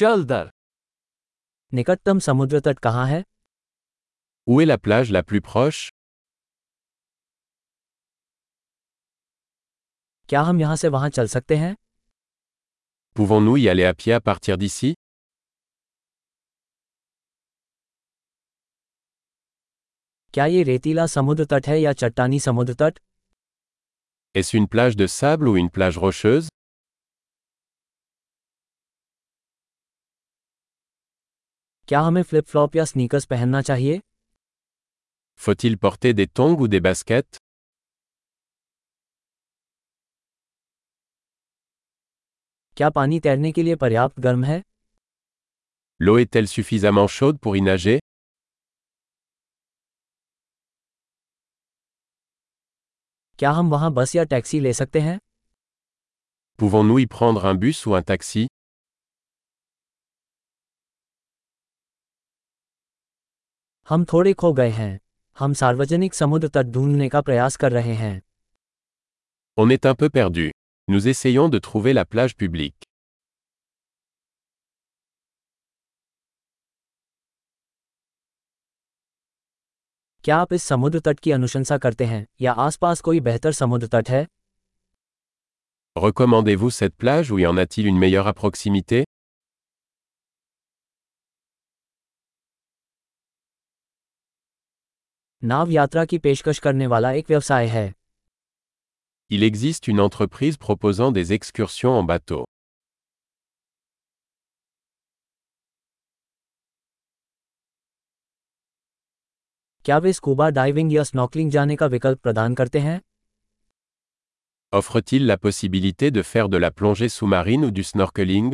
चल दर निकटतम समुद्र तट कहाँ है Où est la plage la plus proche क्या हम यहाँ से वहाँ चल सकते हैं Pouvons-nous y aller à pied à partir d'ici क्या ये रेतीला समुद्र तट है या चट्टानी समुद्र तट Est-ce une plage de sable ou une plage rocheuse क्या हमें फ्लिप फ्लॉप या स्नीकर्स पहनना चाहिए Faut-il porter des tongs ou des baskets क्या पानी तैरने के लिए पर्याप्त गर्म है L'eau est-elle suffisamment chaude pour y nager क्या हम वहाँ बस या टैक्सी ले सकते हैं Pouvons-nous y prendre un bus ou un taxi हम थोड़े खो गए हैं हम सार्वजनिक समुद्र तट ढूँढने का प्रयास कर रहे हैं On est un peu perdu. Nous essayons de trouver la plage publique. क्या आप इस समुद्र तट की अनुशंसा करते हैं या आसपास कोई बेहतर समुद्र तट है Recommandez-vous cette plage ou y en a-t-il une meilleure à proximité नाव यात्रा की पेशकश करने वाला एक व्यवसाय है Il existe une entreprise proposant des excursions en bateau. क्या वे स्कूबा डाइविंग या स्नॉकलिंग जाने का विकल्प प्रदान करते हैं Offre-t-il la possibilité de faire de la plongée sous-marine ou du snorkeling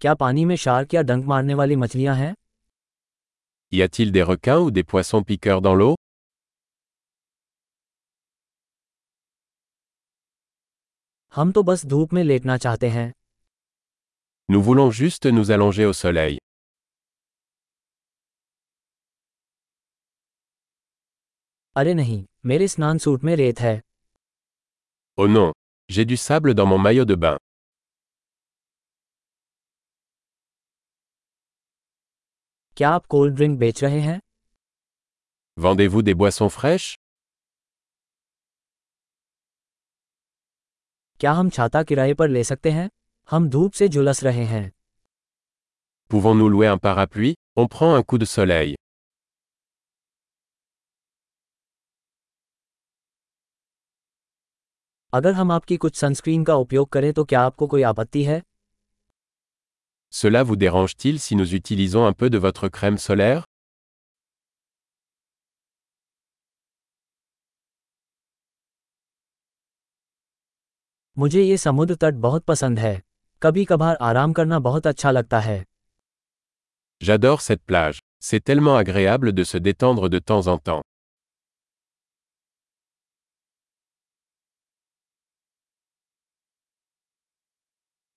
क्या पानी में शार्क या डंक मारने वाली मछलियाँ हैं Y a-t-il des requins ou des poissons piqueurs dans l'eau हम तो बस धूप में लेटना चाहते हैं Nous voulons juste nous allonger au soleil. अरे नहीं मेरे स्नान सूट में रेत है Oh non, j'ai du sable dans mon maillot de bain. क्या आप कोल्ड ड्रिंक बेच रहे हैं? Vendez-vous des boissons fraîches? क्या हम छाता किराए पर ले सकते हैं? हम धूप से झुलस रहे हैं। Pouvons-nous louer un parapluie? On prend un coup de soleil. अगर हम आपकी कुछ सनस्क्रीन का उपयोग करें तो क्या आपको कोई आपत्ति है? Cela vous dérange-t-il si nous utilisons un peu de votre crème solaire मुझे ये समुद्र तट बहुत पसंद है कभी कभार आराम करना बहुत अच्छा लगता है J'adore cette plage. C'est tellement agréable de se détendre de temps en temps.